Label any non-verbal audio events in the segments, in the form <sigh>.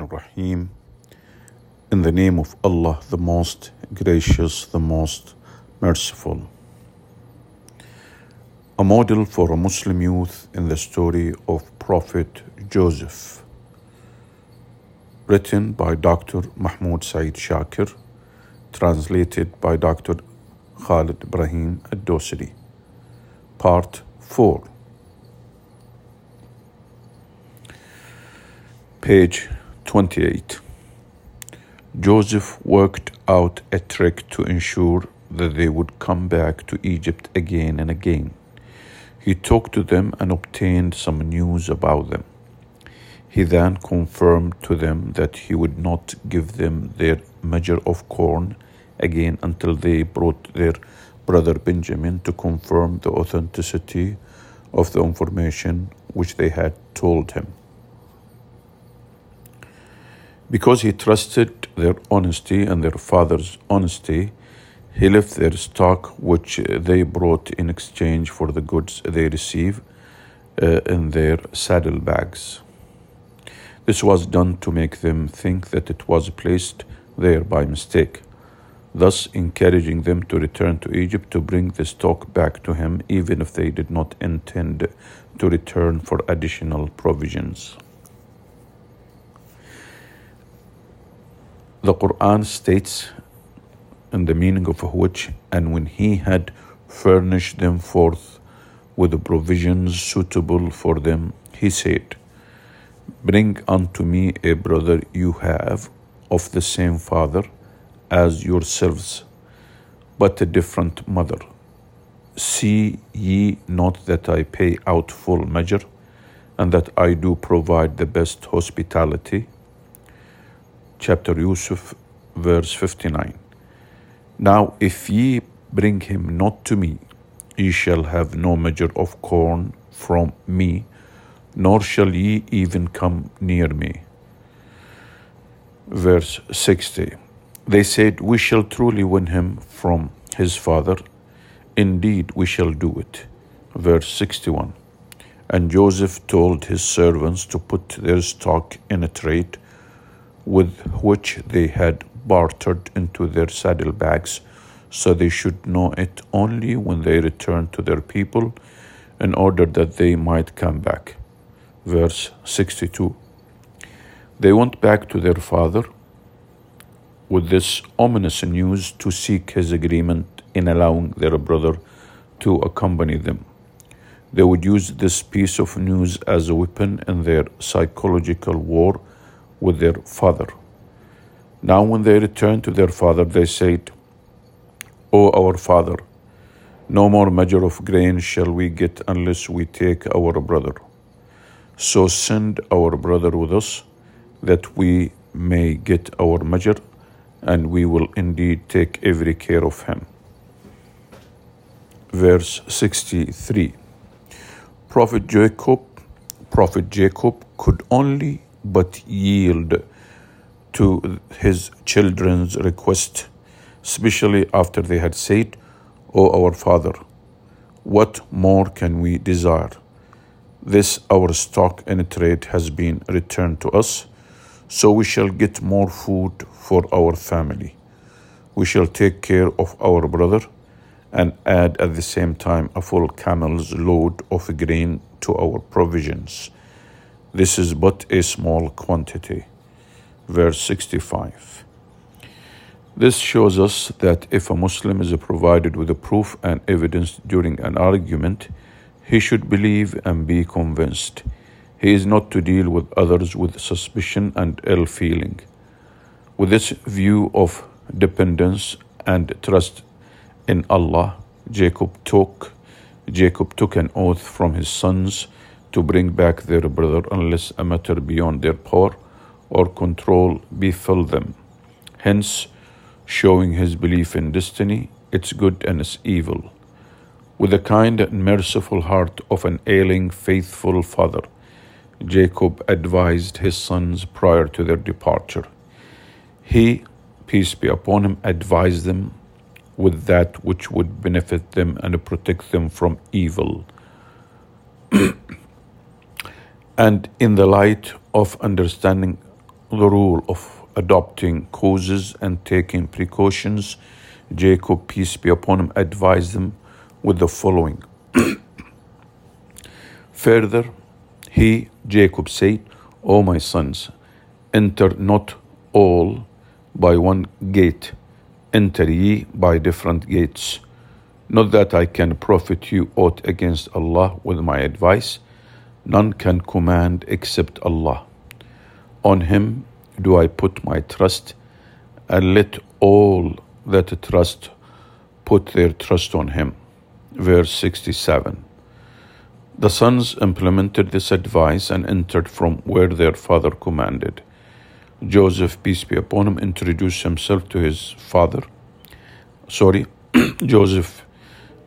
Ar-Rahim. In the name of Allah, the most gracious, the most merciful. A model for a Muslim youth in the story of Prophet Joseph. Written by Dr. Mahmoud Said Shakir. Translated by Dr. Khalid Ibrahim Ad-Dosri. Part 4. Page 28. Joseph worked out a trick to ensure that they would come back to Egypt again and again. He talked to them and obtained some news about them. He then confirmed to them that he would not give them their measure of corn again until they brought their brother Benjamin to confirm the authenticity of the information which they had told him. Because he trusted their honesty and their father's honesty, he left their stock which they brought in exchange for the goods they received uh, in their saddlebags. This was done to make them think that it was placed there by mistake, thus encouraging them to return to Egypt to bring the stock back to him, even if they did not intend to return for additional provisions. The Quran states, in the meaning of which, and when he had furnished them forth with the provisions suitable for them, he said, Bring unto me a brother you have of the same father as yourselves, but a different mother. See ye not that I pay out full measure, and that I do provide the best hospitality? Chapter Yusuf, verse 59. Now, if ye bring him not to me, ye shall have no measure of corn from me, nor shall ye even come near me. Verse 60. They said, We shall truly win him from his father. Indeed, we shall do it. Verse 61. And Joseph told his servants to put their stock in a trade with which they had bartered into their saddlebags, so they should know it only when they returned to their people, in order that they might come back. Verse 62. They went back to their father with this ominous news to seek his agreement in allowing their brother to accompany them. They would use this piece of news as a weapon in their psychological war with their father. Now, when they returned to their father, they said, O our father, no more measure of grain shall we get unless we take our brother. So send our brother with us, that we may get our measure, and we will indeed take every care of him. Verse 63 Prophet Jacob, Prophet Jacob could only but yield to his children's request, especially after they had said, O our Father, what more can we desire? This our stock in trade has been returned to us, so we shall get more food for our family. We shall take care of our brother and add at the same time a full camel's load of grain to our provisions this is but a small quantity. Verse 65. This shows us that if a Muslim is provided with a proof and evidence during an argument, he should believe and be convinced. He is not to deal with others with suspicion and ill feeling. With this view of dependence and trust in Allah, Jacob took Jacob took an oath from his sons to bring back their brother unless a matter beyond their power or control befell them. Hence, showing his belief in destiny, its good and its evil. With the kind and merciful heart of an ailing, faithful father, Jacob advised his sons prior to their departure. He, peace be upon him, advised them with that which would benefit them and protect them from evil. <clears throat> and in the light of understanding the rule of adopting causes and taking precautions, Jacob, peace be upon him, advised them with the following. <coughs> Further, he, Jacob, said, O my sons, enter not all by one gate, enter ye by different gates. Not that I can profit you aught against Allah with my advice, none can command except Allah. On Him do I put my trust, and let all that trust put their trust on Him. Verse 67. The sons implemented this advice and entered from where their father commanded. Joseph, peace be upon him, introduced himself to his father. Sorry, <clears throat> Joseph,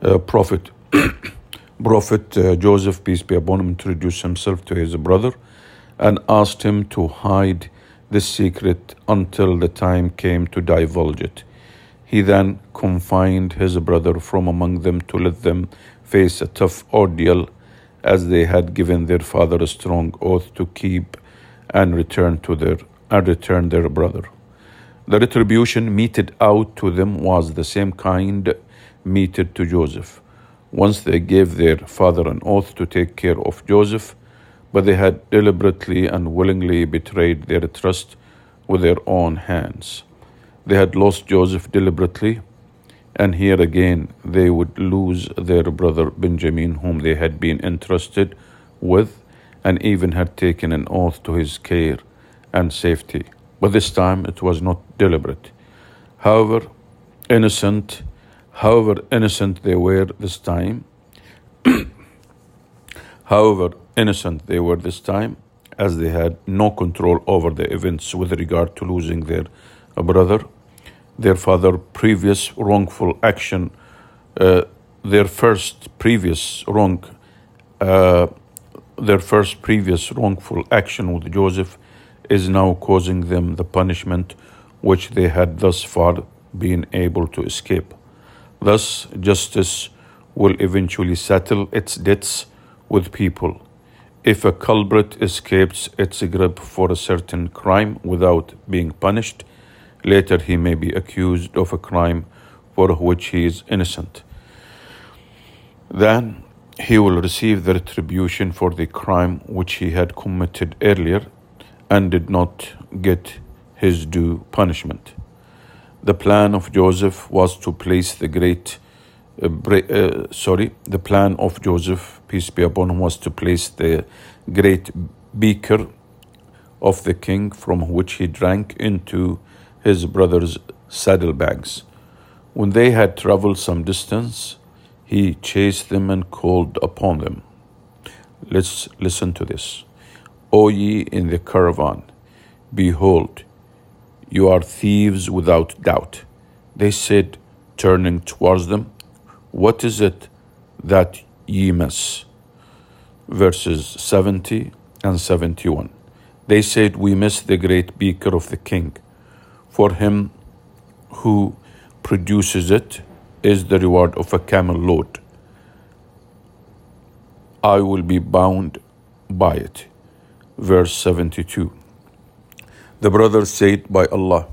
uh, prophet, <clears throat> prophet uh, Joseph, peace be upon him, introduced himself to his brother and asked him to hide this secret until the time came to divulge it. He then confined his brother from among them to let them face a tough ordeal as they had given their father a strong oath to keep and return to their and return their brother. The retribution meted out to them was the same kind meted to Joseph. Once they gave their father an oath to take care of Joseph, but they had deliberately and willingly betrayed their trust with their own hands. They had lost Joseph deliberately and here again they would lose their brother Benjamin, whom they had been entrusted with, and even had taken an oath to his care and safety. But this time it was not deliberate. However innocent, however innocent they were this time, <clears throat> however innocent they were this time, as they had no control over the events with regard to losing their brother their father previous wrongful action, uh, their first previous wrong, uh, their first previous wrongful action with Joseph is now causing them the punishment which they had thus far been able to escape. Thus, justice will eventually settle its debts with people. If a culprit escapes its grip for a certain crime without being punished, Later, he may be accused of a crime for which he is innocent. Then he will receive the retribution for the crime which he had committed earlier and did not get his due punishment. The plan of Joseph was to place the great, uh, uh, sorry, the plan of Joseph, peace be upon him, was to place the great beaker of the king from which he drank into his brother's saddlebags. When they had traveled some distance, he chased them and called upon them. Let's listen to this. O ye in the caravan, behold, you are thieves without doubt. They said, turning towards them, What is it that ye miss? Verses 70 and 71. They said, We miss the great beaker of the king for him who produces it is the reward of a camel load. I will be bound by it. Verse 72. The brother said, By Allah,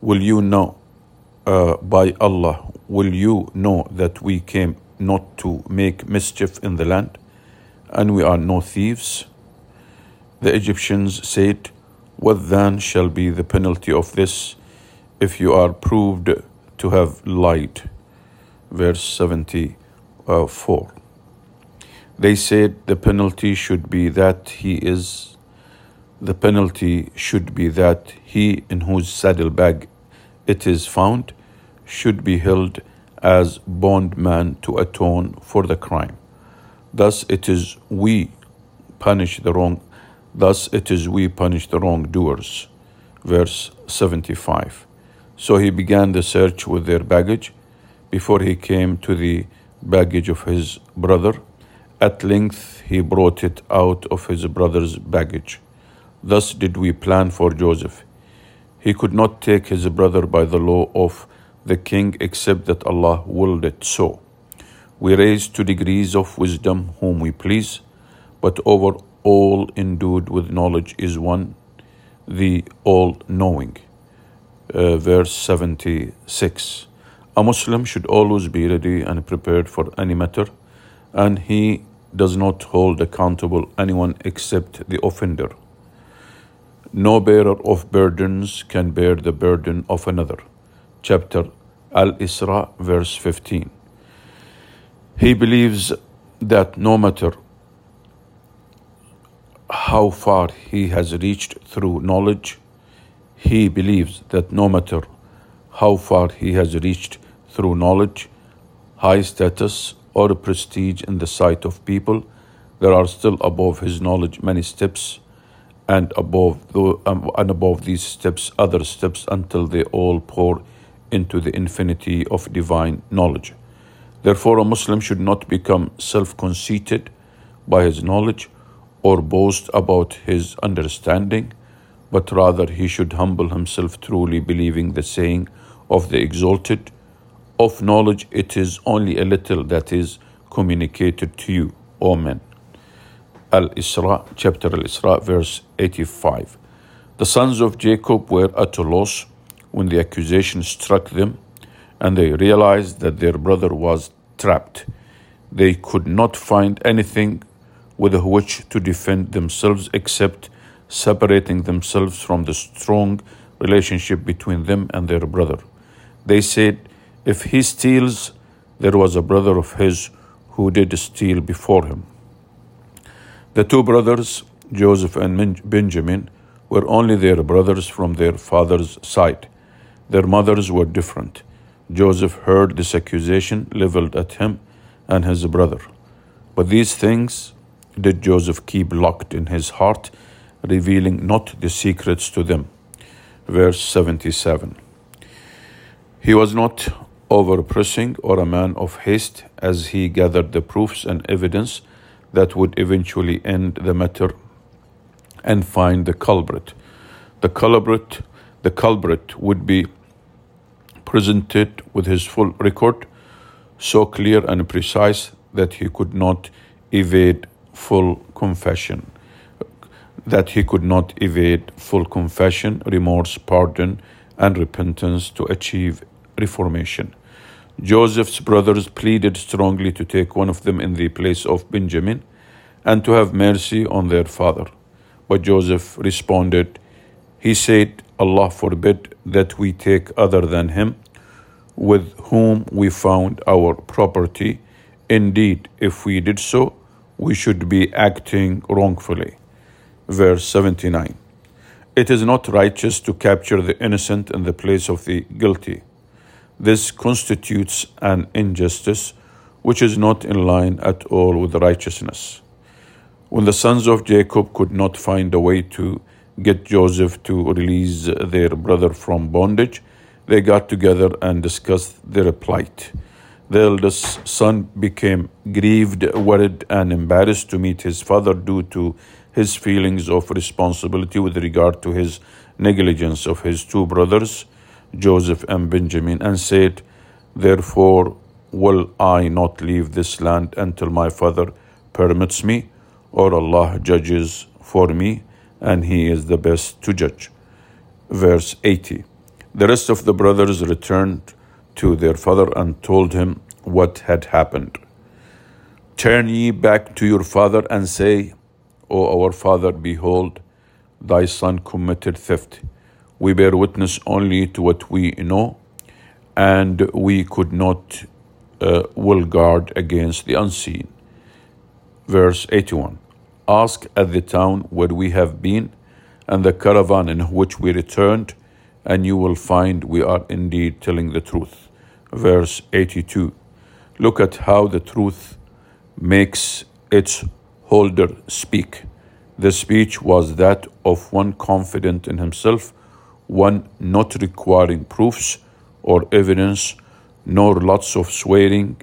will you know, uh, by Allah, will you know that we came not to make mischief in the land, and we are no thieves? The Egyptians said, what then shall be the penalty of this if you are proved to have lied? Verse 74. They said the penalty should be that he is, the penalty should be that he in whose saddlebag it is found should be held as bondman to atone for the crime. Thus it is we punish the wrong Thus it is we punish the wrongdoers. Verse 75. So he began the search with their baggage before he came to the baggage of his brother. At length he brought it out of his brother's baggage. Thus did we plan for Joseph. He could not take his brother by the law of the king except that Allah willed it so. We raise to degrees of wisdom whom we please, but over all endued with knowledge is one, the all knowing. Uh, verse 76. A Muslim should always be ready and prepared for any matter, and he does not hold accountable anyone except the offender. No bearer of burdens can bear the burden of another. Chapter Al Isra, verse 15. He believes that no matter how far he has reached through knowledge, he believes that no matter how far he has reached through knowledge, high status, or prestige in the sight of people, there are still above his knowledge many steps, and above the, um, and above these steps other steps until they all pour into the infinity of divine knowledge. Therefore, a Muslim should not become self conceited by his knowledge or boast about his understanding, but rather he should humble himself, truly believing the saying of the exalted Of knowledge, it is only a little that is communicated to you, O men. Al Isra, chapter Al Isra, verse 85. The sons of Jacob were at a loss when the accusation struck them, and they realized that their brother was trapped. They could not find anything with which to defend themselves except separating themselves from the strong relationship between them and their brother. They said, If he steals, there was a brother of his who did steal before him. The two brothers, Joseph and Benjamin, were only their brothers from their father's side. Their mothers were different. Joseph heard this accusation leveled at him and his brother. But these things did Joseph keep locked in his heart, revealing not the secrets to them. Verse 77. He was not over pressing or a man of haste as he gathered the proofs and evidence that would eventually end the matter and find the culprit. The culprit, the culprit would be presented with his full record, so clear and precise that he could not evade full confession. That he could not evade full confession, remorse, pardon, and repentance to achieve reformation. Joseph's brothers pleaded strongly to take one of them in the place of Benjamin and to have mercy on their father. But Joseph responded, He said, Allah forbid that we take other than him, with whom we found our property. Indeed, if we did so, we should be acting wrongfully. Verse 79 It is not righteous to capture the innocent in the place of the guilty. This constitutes an injustice which is not in line at all with righteousness. When the sons of Jacob could not find a way to get Joseph to release their brother from bondage, they got together and discussed their plight. The eldest son became grieved, worried, and embarrassed to meet his father due to his feelings of responsibility with regard to his negligence of his two brothers, Joseph and Benjamin, and said, Therefore, will I not leave this land until my father permits me, or Allah judges for me, and He is the best to judge. Verse 80 The rest of the brothers returned to their father and told him what had happened. Turn ye back to your father and say, O our father, behold, thy son committed theft. We bear witness only to what we know, and we could not uh, will guard against the unseen. Verse 81 Ask at the town where we have been, and the caravan in which we returned, and you will find we are indeed telling the truth. Verse 82 Look at how the truth makes its holder speak. The speech was that of one confident in himself, one not requiring proofs or evidence, nor lots of swearing,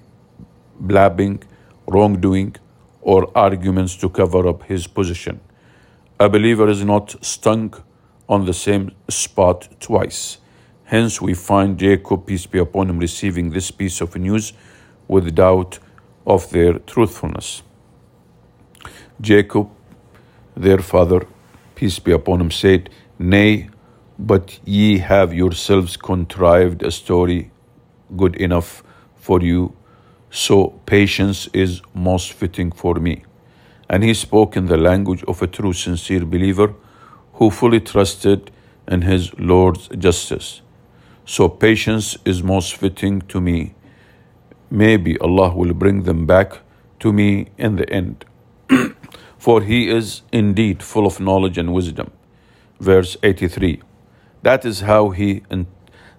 blabbing, wrongdoing, or arguments to cover up his position. A believer is not stung on the same spot twice. Hence, we find Jacob, peace be upon him, receiving this piece of news with doubt of their truthfulness. Jacob Their father, peace be upon him, said, Nay, but ye have yourselves contrived a story good enough for you, so patience is most fitting for me. And he spoke in the language of a true, sincere believer who fully trusted in his Lord's justice. So patience is most fitting to me. Maybe Allah will bring them back to me in the end. <clears throat> For he is indeed full of knowledge and wisdom. Verse 83. That is how he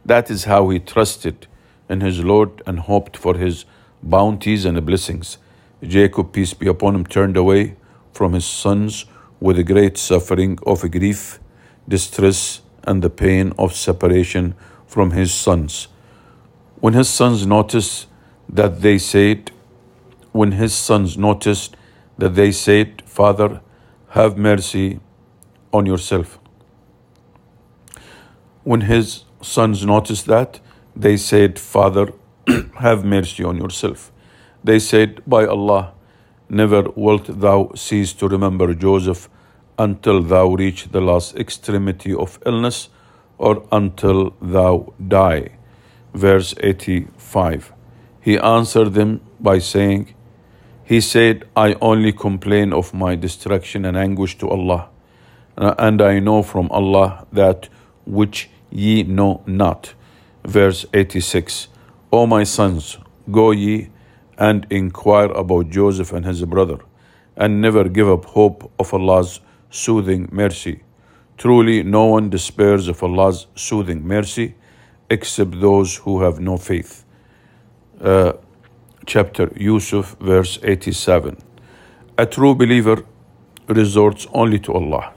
that is how he trusted in his Lord and hoped for his bounties and blessings. Jacob, peace be upon him, turned away from his sons with a great suffering of grief, distress, and the pain of separation from his sons. When his sons noticed that they said, when his sons noticed that they said, Father, have mercy on yourself. When his sons noticed that, they said, Father, <clears throat> have mercy on yourself. They said, By Allah, never wilt thou cease to remember Joseph until thou reach the last extremity of illness or until thou die. Verse 85. He answered them by saying, He said, I only complain of my destruction and anguish to Allah, and I know from Allah that which ye know not. Verse 86. O my sons, go ye and inquire about Joseph and his brother, and never give up hope of Allah's soothing mercy. Truly, no one despairs of Allah's soothing mercy except those who have no faith. Uh, chapter Yusuf, verse 87. A true believer resorts only to Allah.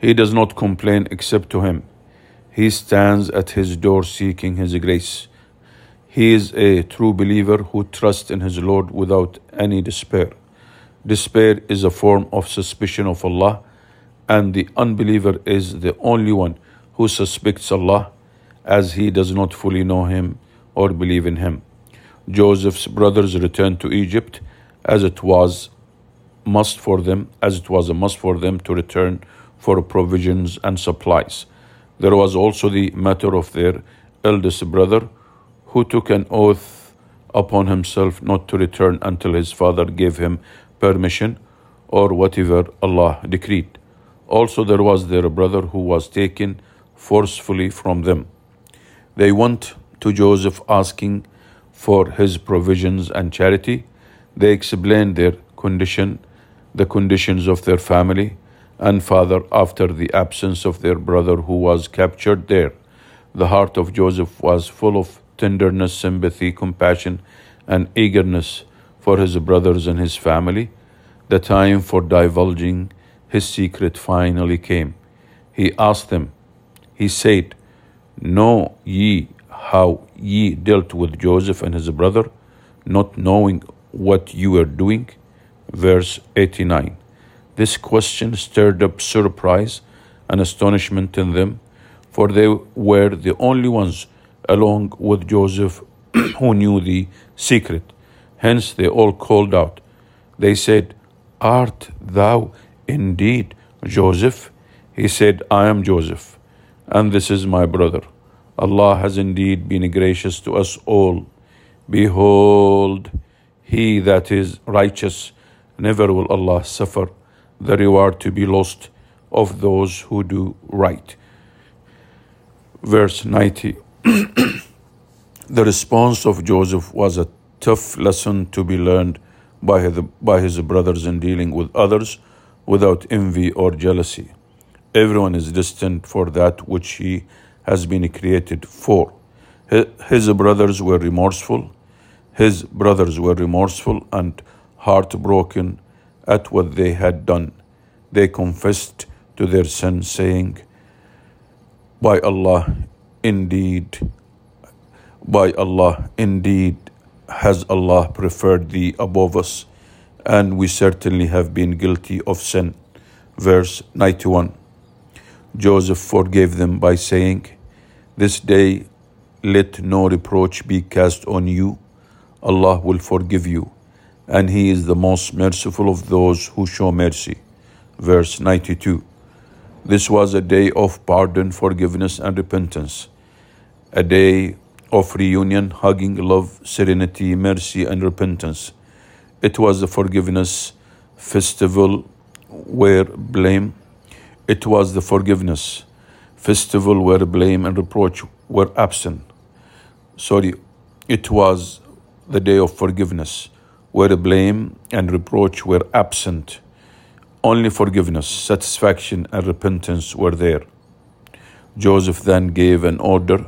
He does not complain except to Him. He stands at His door seeking His grace. He is a true believer who trusts in his Lord without any despair. Despair is a form of suspicion of Allah and the unbeliever is the only one who suspects Allah as he does not fully know Him or believe in Him. Joseph's brothers returned to Egypt as it was must for them, as it was a must for them to return for provisions and supplies. There was also the matter of their eldest brother, who took an oath upon himself not to return until his father gave him permission or whatever Allah decreed. Also, there was their brother who was taken forcefully from them. They went to Joseph asking for his provisions and charity. They explained their condition, the conditions of their family and father after the absence of their brother who was captured there. The heart of Joseph was full of tenderness, sympathy, compassion, and eagerness for his brothers and his family. The time for divulging his secret finally came. He asked them, He said, Know ye how ye dealt with Joseph and his brother, not knowing what you were doing? Verse 89. This question stirred up surprise and astonishment in them, for they were the only ones along with Joseph <clears throat> who knew the secret. Hence they all called out. They said, Art thou Indeed, Joseph, he said, I am Joseph, and this is my brother. Allah has indeed been gracious to us all. Behold, he that is righteous, never will Allah suffer the reward to be lost of those who do right. Verse 90 <clears throat> The response of Joseph was a tough lesson to be learned by his, by his brothers in dealing with others without envy or jealousy. Everyone is destined for that which he has been created for. His brothers were remorseful. His brothers were remorseful and heartbroken at what they had done. They confessed to their sin, saying, By Allah, indeed, by Allah, indeed, has Allah preferred thee above us and we certainly have been guilty of sin. Verse 91 Joseph forgave them by saying, This day let no reproach be cast on you. Allah will forgive you, and He is the most merciful of those who show mercy. verse 92. This was a day of pardon, forgiveness, and repentance, a day of reunion, hugging, love, serenity, mercy, and repentance. It was the forgiveness festival where blame, it was the forgiveness festival where blame and reproach were absent. Sorry, it was the day of forgiveness where blame and reproach were absent. Only forgiveness, satisfaction, and repentance were there. Joseph then gave an order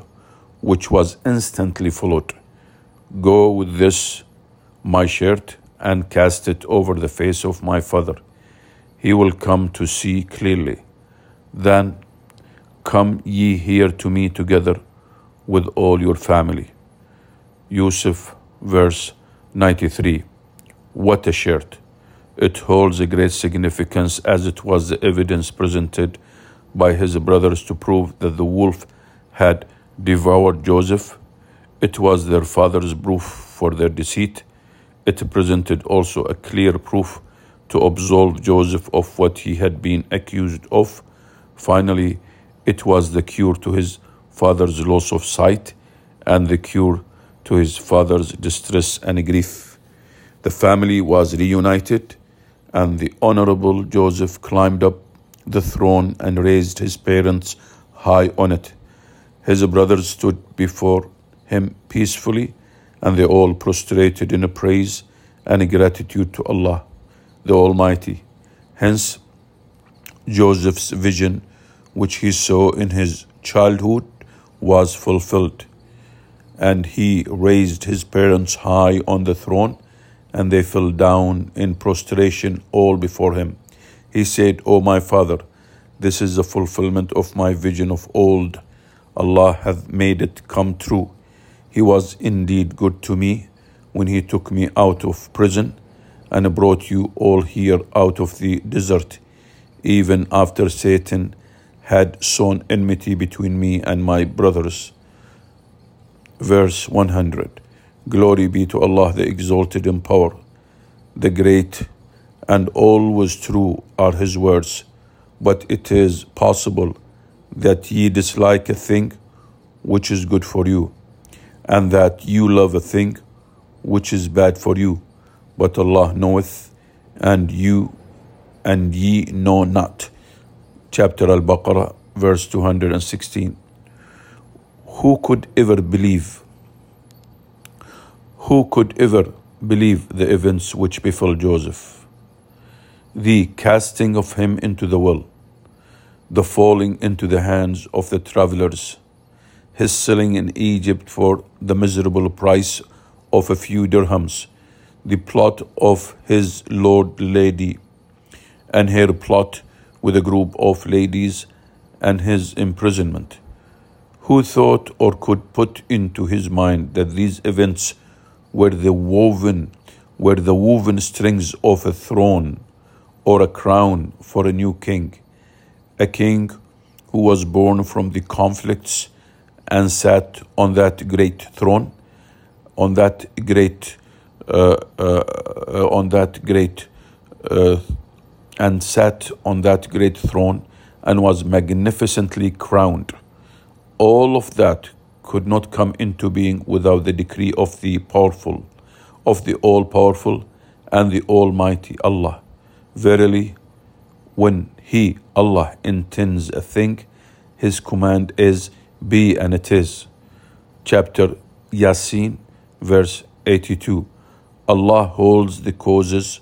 which was instantly followed Go with this, my shirt, and cast it over the face of my father. He will come to see clearly. Then come ye here to me together with all your family. Yusuf, verse 93. What a shirt! It holds a great significance as it was the evidence presented by his brothers to prove that the wolf had devoured Joseph. It was their father's proof for their deceit. It presented also a clear proof to absolve Joseph of what he had been accused of. Finally, it was the cure to his father's loss of sight and the cure to his father's distress and grief. The family was reunited, and the Honorable Joseph climbed up the throne and raised his parents high on it. His brothers stood before him peacefully, and they all prostrated in a praise and a gratitude to Allah, the Almighty. Hence, Joseph's vision, which he saw in his childhood, was fulfilled. And he raised his parents high on the throne, and they fell down in prostration all before him. He said, O my father, this is the fulfillment of my vision of old. Allah hath made it come true. He was indeed good to me when he took me out of prison and brought you all here out of the desert, even after Satan had sown enmity between me and my brothers. Verse 100 Glory be to Allah, the exalted in power, the great, and always true are His words. But it is possible that ye dislike a thing which is good for you, and that you love a thing which is bad for you. But Allah knoweth, and you and ye know not chapter Al Baqarah, verse 216. Who could ever believe? Who could ever believe the events which befell Joseph? The casting of him into the well, the falling into the hands of the travelers, his selling in Egypt for the miserable price of a few dirhams, the plot of his lord lady, and her plot with a group of ladies and his imprisonment. Who thought or could put into his mind that these events were the woven were the woven strings of a throne or a crown for a new king, a king who was born from the conflicts and sat on that great throne, on that great, uh, uh, uh, on that great uh, and sat on that great throne and was magnificently crowned. All of that could not come into being without the decree of the powerful, of the all powerful and the almighty Allah. Verily, when He, Allah, intends a thing, His command is be and it is. Chapter Yasin, verse 82. Allah holds the causes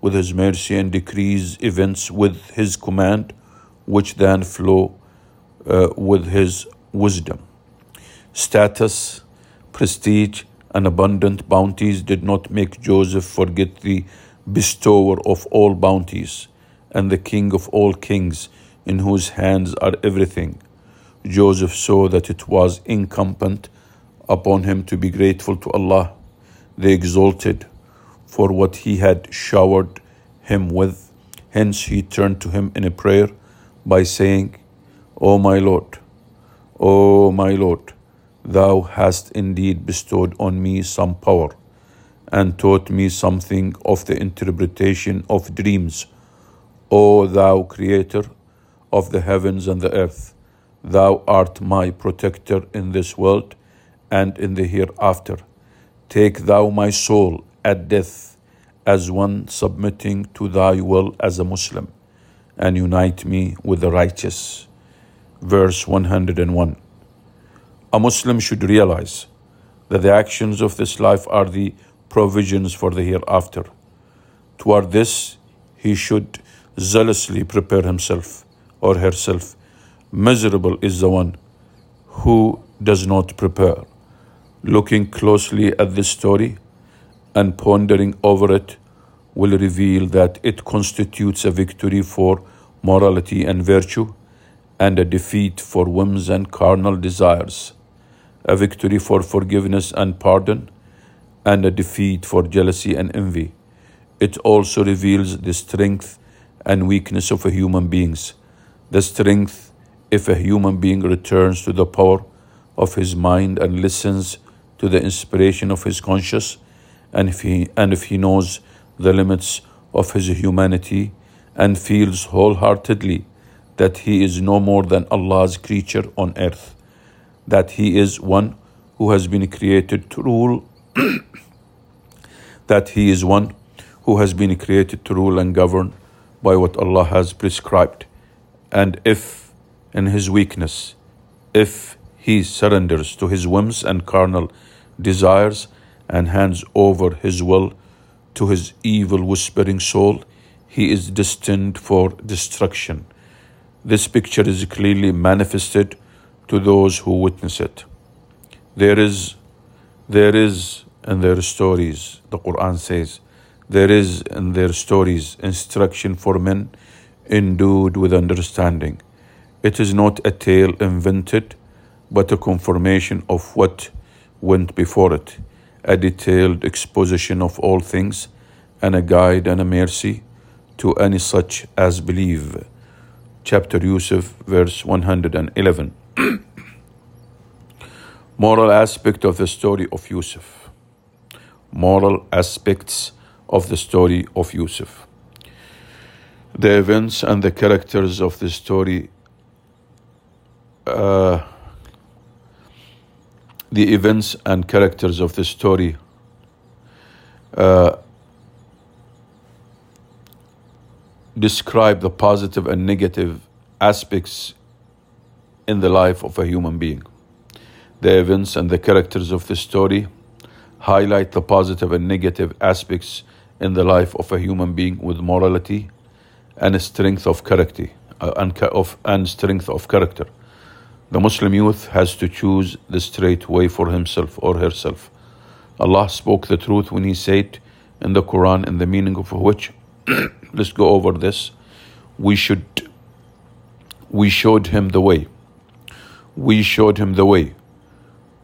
with His mercy and decrees events with His command, which then flow uh, with His wisdom. Status, prestige, and abundant bounties did not make Joseph forget the bestower of all bounties and the king of all kings, in whose hands are everything. Joseph saw that it was incumbent upon him to be grateful to Allah, the Exalted, for what he had showered him with. Hence he turned to him in a prayer by saying, O my Lord, O my Lord, thou hast indeed bestowed on me some power and taught me something of the interpretation of dreams. O thou creator of the heavens and the earth, thou art my protector in this world and in the hereafter. Take thou my soul at death as one submitting to thy will as a Muslim, and unite me with the righteous. Verse 101. A Muslim should realize that the actions of this life are the provisions for the hereafter. Toward this, he should zealously prepare himself or herself. Miserable is the one who does not prepare. Looking closely at this story and pondering over it will reveal that it constitutes a victory for morality and virtue and a defeat for whims and carnal desires, a victory for forgiveness and pardon, and a defeat for jealousy and envy. It also reveals the strength and weakness of a human beings. The strength if a human being returns to the power of his mind and listens to the inspiration of his conscience, and if he, and if he knows the limits of his humanity and feels wholeheartedly that he is no more than Allah's creature on earth, that he is one who has been created to rule, <clears throat> that he is one who has been created to rule and govern by what Allah has prescribed. And if, in his weakness, if he surrenders to his whims and carnal desires and hands over his will to his evil whispering soul, he is destined for destruction. This picture is clearly manifested to those who witness it. There is, there is in their stories, the Quran says, there is in their stories instruction for men endued with understanding. It is not a tale invented, but a confirmation of what went before it, a detailed exposition of all things, and a guide and a mercy to any such as believe. Chapter Yusuf, verse 111. <coughs> Moral aspect of the story of Yusuf. Moral aspects of the story of Yusuf. The events and the characters of the story uh, the events and characters of the story uh, describe the positive and negative aspects in the life of a human being. The events and the characters of the story highlight the positive and negative aspects in the life of a human being with morality and strength of character uh, and, of, and strength of character. The Muslim youth has to choose the straight way for himself or herself. Allah spoke the truth when He said in the Quran, in the meaning of which, <coughs> let's go over this. We should, we showed him the way. We showed him the way,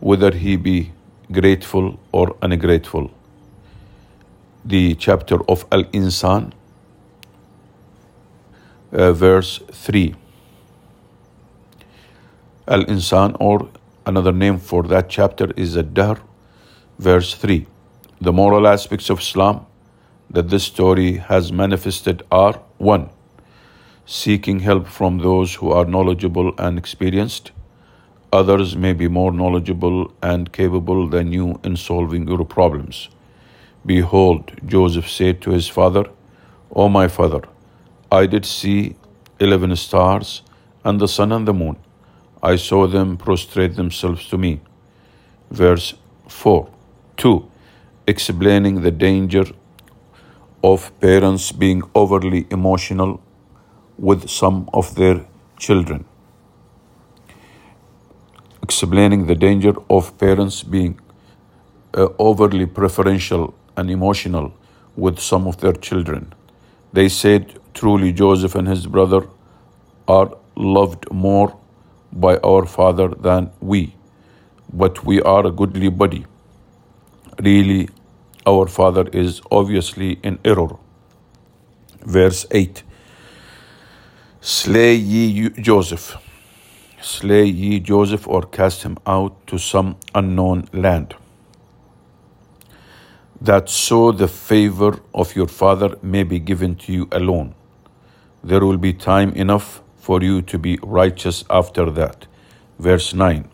whether he be grateful or ungrateful. The chapter of Al Insan, uh, verse 3. Al Insan, or another name for that chapter, is Ad-Dahr, verse 3. The moral aspects of Islam that this story has manifested are 1. Seeking help from those who are knowledgeable and experienced. Others may be more knowledgeable and capable than you in solving your problems. Behold, Joseph said to his father, O my father, I did see eleven stars and the sun and the moon. I saw them prostrate themselves to me. Verse 4. 2. Explaining the danger of parents being overly emotional with some of their children. Explaining the danger of parents being uh, overly preferential and emotional with some of their children. They said, Truly, Joseph and his brother are loved more by our Father than we, but we are a goodly body. Really, our Father is obviously in error. Verse 8 Slay ye Joseph, slay ye Joseph, or cast him out to some unknown land. That so the favor of your father may be given to you alone. there will be time enough for you to be righteous after that. Verse 9.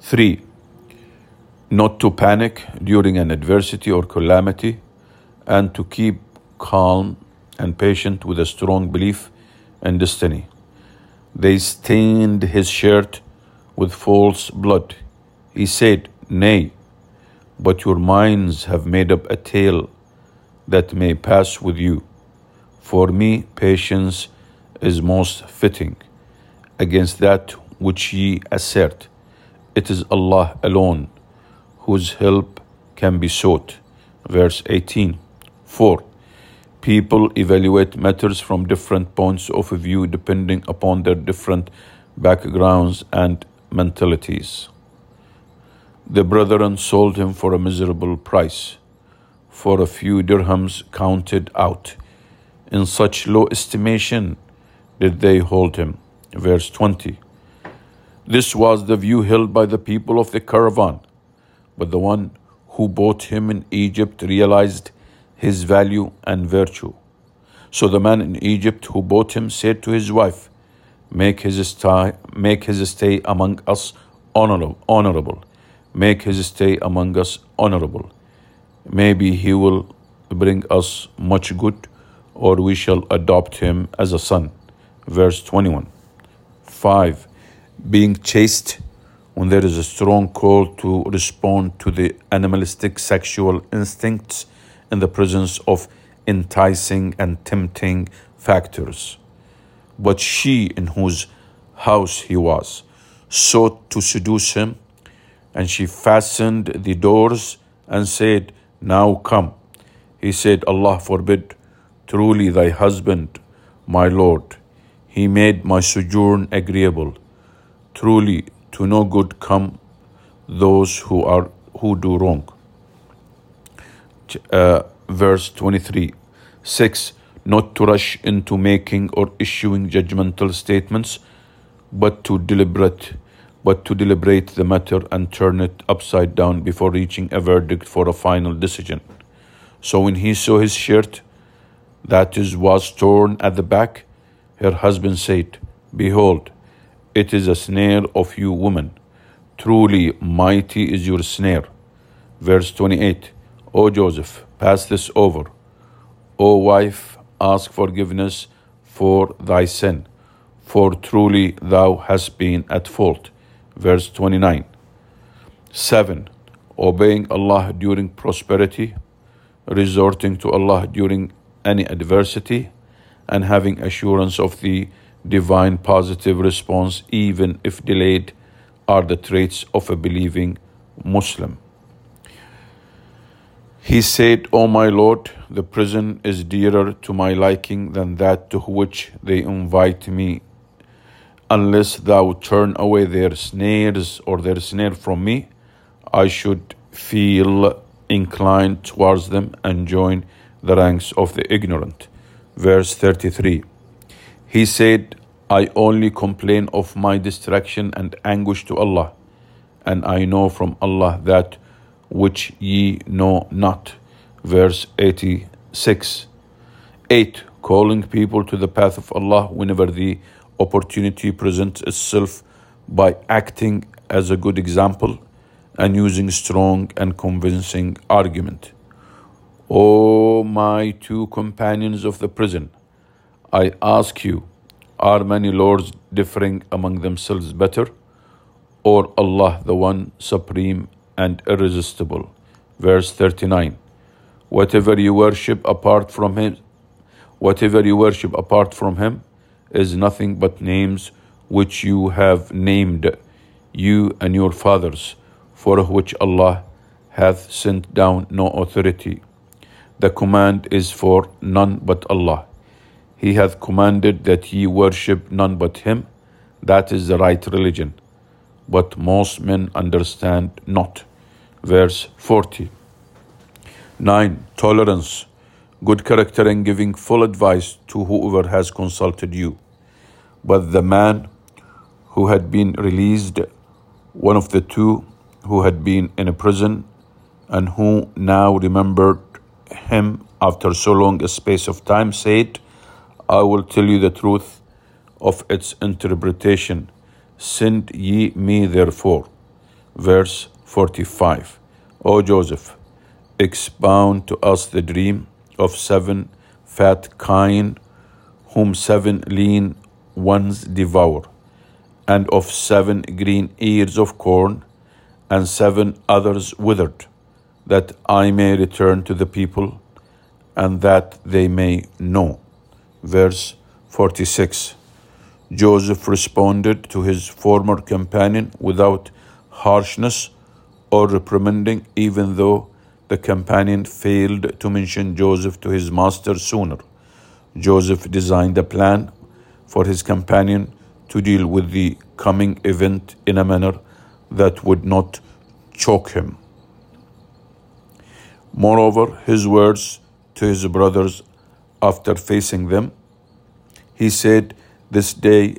3. Not to panic during an adversity or calamity, and to keep calm and patient with a strong belief and destiny. They stained his shirt with false blood. He said, Nay, but your minds have made up a tale that may pass with you. For me, patience is most fitting against that which ye assert. It is Allah alone whose help can be sought. Verse 18. 4. People evaluate matters from different points of view depending upon their different backgrounds and mentalities. The brethren sold him for a miserable price, for a few dirhams counted out. In such low estimation did they hold him. Verse 20. This was the view held by the people of the caravan, but the one who bought him in Egypt realized his value and virtue. So the man in Egypt who bought him said to his wife, Make his stay, make his stay among us honorable, make his stay among us honorable. Maybe he will bring us much good, or we shall adopt him as a son. Verse 21. 5. Being chaste when there is a strong call to respond to the animalistic sexual instincts in the presence of enticing and tempting factors. But she, in whose house he was, sought to seduce him and she fastened the doors and said, Now come. He said, Allah forbid, truly thy husband, my Lord, he made my sojourn agreeable. Truly to no good come those who are who do wrong. Uh, verse 23 6 not to rush into making or issuing judgmental statements but to deliberate but to deliberate the matter and turn it upside down before reaching a verdict for a final decision. So when he saw his shirt, that is, was torn at the back, her husband said, Behold, it is a snare of you women. Truly mighty is your snare. Verse 28 O Joseph, pass this over. O wife, ask forgiveness for thy sin, for truly thou hast been at fault verse 29. 7. Obeying Allah during prosperity, resorting to Allah during any adversity, and having assurance of the divine positive response, even if delayed, are the traits of a believing Muslim. He said, O my Lord, the prison is dearer to my liking than that to which they invite me unless thou turn away their snares or their snare from me, I should feel inclined towards them and join the ranks of the ignorant. Verse 33 He said, I only complain of my distraction and anguish to Allah, and I know from Allah that which ye know not. Verse 86 8. Calling people to the path of Allah whenever the opportunity presents itself by acting as a good example and using strong and convincing argument. O my two companions of the prison, I ask you, are many lords differing among themselves better, or Allah the one supreme and irresistible? Verse 39 Whatever you worship apart from Him, whatever you worship apart from Him, is nothing but names which you have named, you and your fathers, for which Allah hath sent down no authority. The command is for none but Allah. He hath commanded that ye worship none but Him. That is the right religion. But most men understand not. Verse 40. 9. Tolerance, good character, and giving full advice to whoever has consulted you. But the man who had been released, one of the two who had been in a prison, and who now remembered him after so long a space of time, said, I will tell you the truth of its interpretation. Send ye me therefore. Verse 45. O Joseph, expound to us the dream of seven fat kine, whom seven lean ones devour, and of seven green ears of corn, and seven others withered, that I may return to the people, and that they may know. Verse 46. Joseph responded to his former companion without harshness or reprimanding, even though the companion failed to mention Joseph to his master sooner. Joseph designed a plan for his companion to deal with the coming event in a manner that would not choke him. Moreover, his words to his brothers after facing them, he said, This day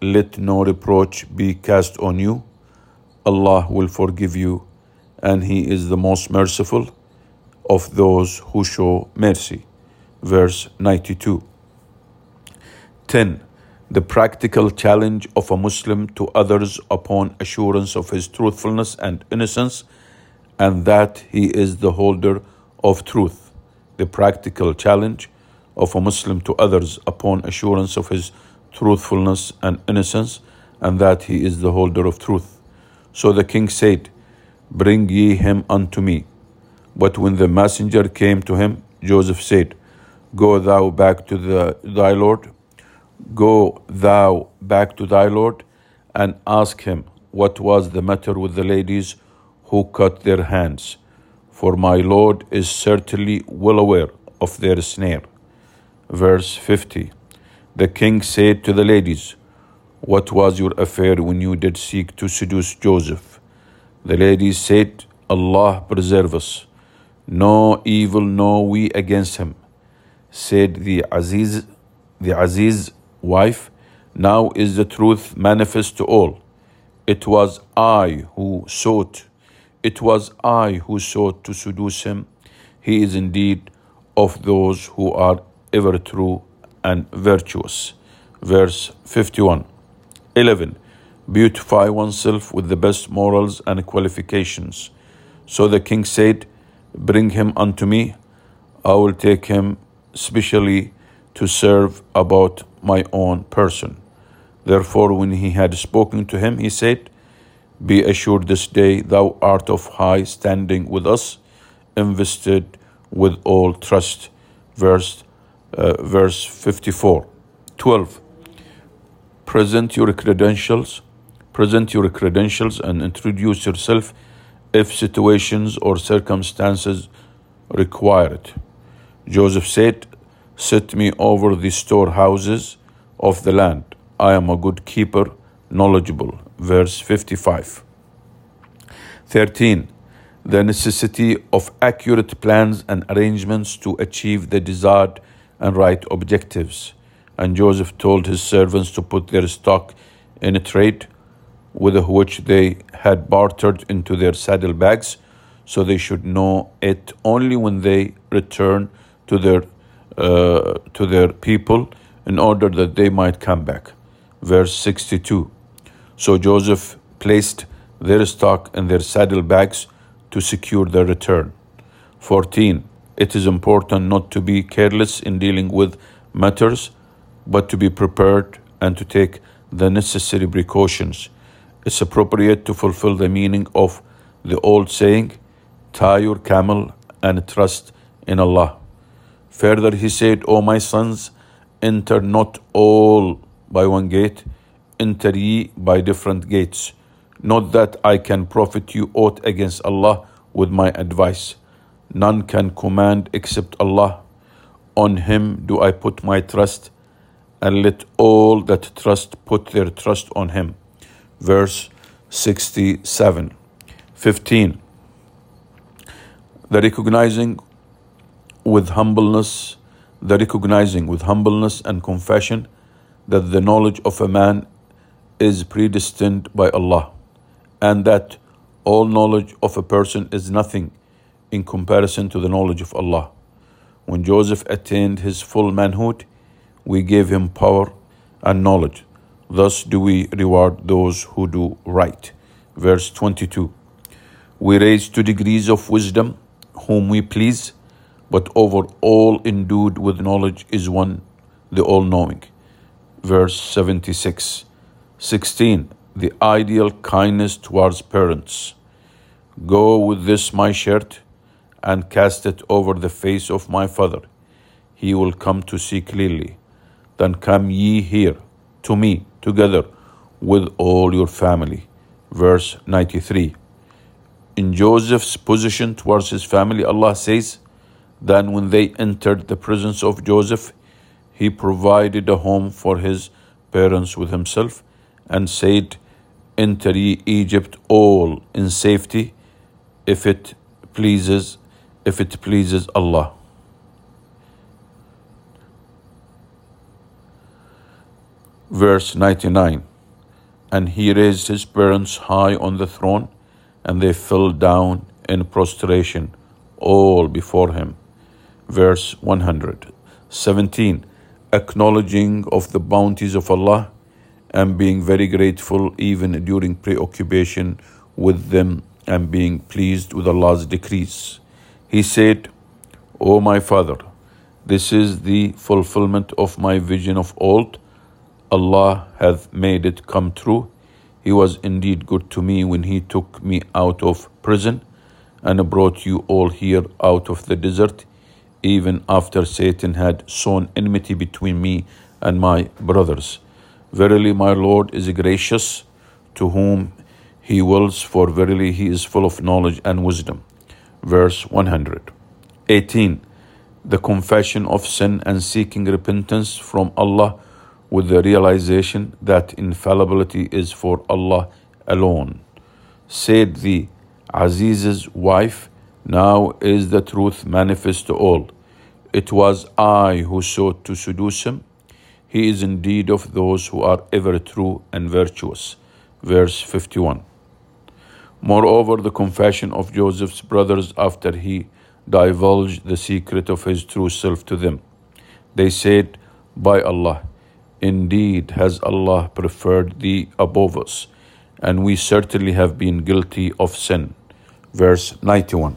let no reproach be cast on you. Allah will forgive you, and He is the most merciful of those who show mercy. Verse 92. 10. The practical challenge of a Muslim to others upon assurance of his truthfulness and innocence, and that he is the holder of truth. The practical challenge of a Muslim to others upon assurance of his truthfulness and innocence, and that he is the holder of truth. So the king said, Bring ye him unto me. But when the messenger came to him, Joseph said, Go thou back to the, thy Lord, go thou back to thy Lord, and ask him what was the matter with the ladies who cut their hands. For my Lord is certainly well aware of their snare. Verse 50 The king said to the ladies, What was your affair when you did seek to seduce Joseph? The ladies said, Allah preserve us. No evil know we against him. Said the Aziz, the Aziz wife, Now is the truth manifest to all. It was I who sought, it was I who sought to seduce him. He is indeed of those who are ever true and virtuous. Verse 51. 11. Beautify oneself with the best morals and qualifications. So the king said, Bring him unto me. I will take him specially to serve about my own person. Therefore, when he had spoken to him, he said, Be assured this day thou art of high standing with us, invested with all trust. Verse uh, verse 54. 12. Present your credentials. Present your credentials and introduce yourself if situations or circumstances require it. Joseph said, Set me over the storehouses of the land. I am a good keeper, knowledgeable. Verse 55. 13 the necessity of accurate plans and arrangements to achieve the desired and right objectives. And Joseph told his servants to put their stock in a trade with which they had bartered into their saddlebags, so they should know it only when they return to their uh, to their people, in order that they might come back. Verse sixty-two. So Joseph placed their stock in their saddlebags to secure their return. Fourteen it is important not to be careless in dealing with matters, but to be prepared and to take the necessary precautions. It's appropriate to fulfill the meaning of the old saying, tie your camel and trust in Allah. Further, he said, O my sons, enter not all by one gate, enter ye by different gates. Not that I can profit you aught against Allah with my advice. None can command except Allah. On Him do I put my trust, and let all that trust put their trust on Him. Verse 67. 15. The recognizing with humbleness, the recognizing with humbleness and confession that the knowledge of a man is predestined by Allah, and that all knowledge of a person is nothing in comparison to the knowledge of Allah. When Joseph attained his full manhood, we gave him power and knowledge. Thus do we reward those who do right. Verse 22 We raise to degrees of wisdom whom we please, but over all endued with knowledge is one, the all knowing. Verse 76 16 The ideal kindness towards parents. Go with this my shirt and cast it over the face of my father. He will come to see clearly. Then come ye here to me together with all your family. Verse 93. In Joseph's position towards his family, Allah says, Then when they entered the presence of Joseph, he provided a home for his parents with himself and said, Enter ye Egypt all in safety if it pleases if it pleases Allah. Verse 99 And he raised his parents high on the throne, and they fell down in prostration, all before him. Verse 100 17 Acknowledging of the bounties of Allah and being very grateful even during preoccupation with them and being pleased with Allah's decrees. He said, O my father, this is the fulfillment of my vision of old. Allah hath made it come true. He was indeed good to me when He took me out of prison and brought you all here out of the desert, even after Satan had sown enmity between me and my brothers. Verily, my Lord is gracious to whom He wills, for verily He is full of knowledge and wisdom verse 100. 18. The confession of sin and seeking repentance from Allah with the realization that infallibility is for Allah alone. Said the Aziz's wife, Now is the truth manifest to all. It was I who sought to seduce him. He is indeed of those who are ever true and virtuous. Verse 51. Moreover, the confession of Joseph's brothers after he divulged the secret of his true self to them. They said, By Allah, indeed has Allah preferred thee above us, and we certainly have been guilty of sin. Verse 91.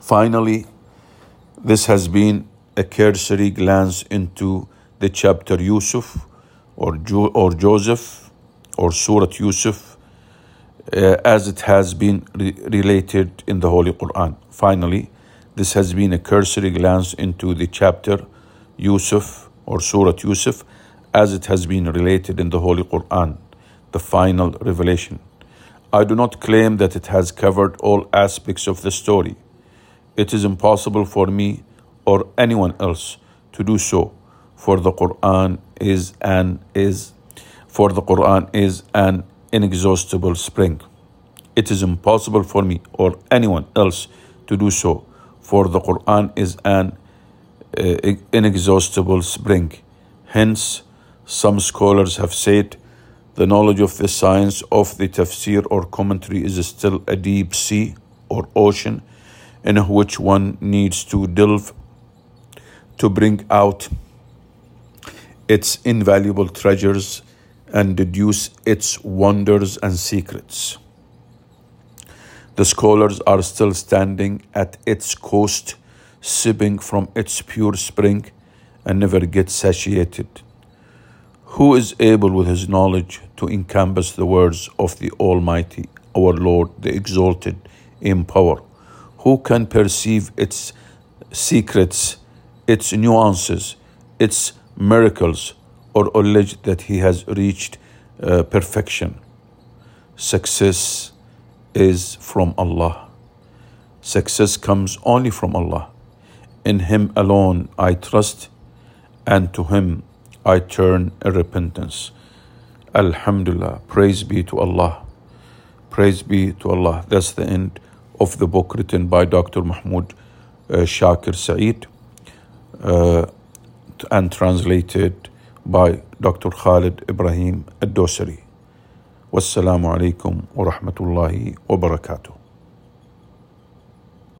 Finally, this has been a cursory glance into the chapter Yusuf or, jo- or Joseph or Surah Yusuf uh, as it has been re- related in the Holy Quran. Finally, this has been a cursory glance into the chapter Yusuf or Surah Yusuf as it has been related in the Holy Quran, the final revelation. I do not claim that it has covered all aspects of the story. It is impossible for me or anyone else to do so, for the Quran is an is for the Quran is an inexhaustible spring. It is impossible for me or anyone else to do so, for the Quran is an uh, inexhaustible spring. Hence, some scholars have said the knowledge of the science of the tafsir or commentary is still a deep sea or ocean in which one needs to delve to bring out its invaluable treasures and deduce its wonders and secrets. The scholars are still standing at its coast, sipping from its pure spring, and never get satiated. Who is able with his knowledge to encompass the words of the Almighty, our Lord, the Exalted, in power? Who can perceive its secrets, its nuances, its miracles, or allege that he has reached uh, perfection. Success is from Allah. Success comes only from Allah. In Him alone I trust, and to Him I turn in repentance. Alhamdulillah. Praise be to Allah. Praise be to Allah. That's the end of the book written by Dr. Mahmoud uh, Shakir Saeed uh, and translated باي دكتور خالد إبراهيم الدوسري والسلام عليكم ورحمة الله وبركاته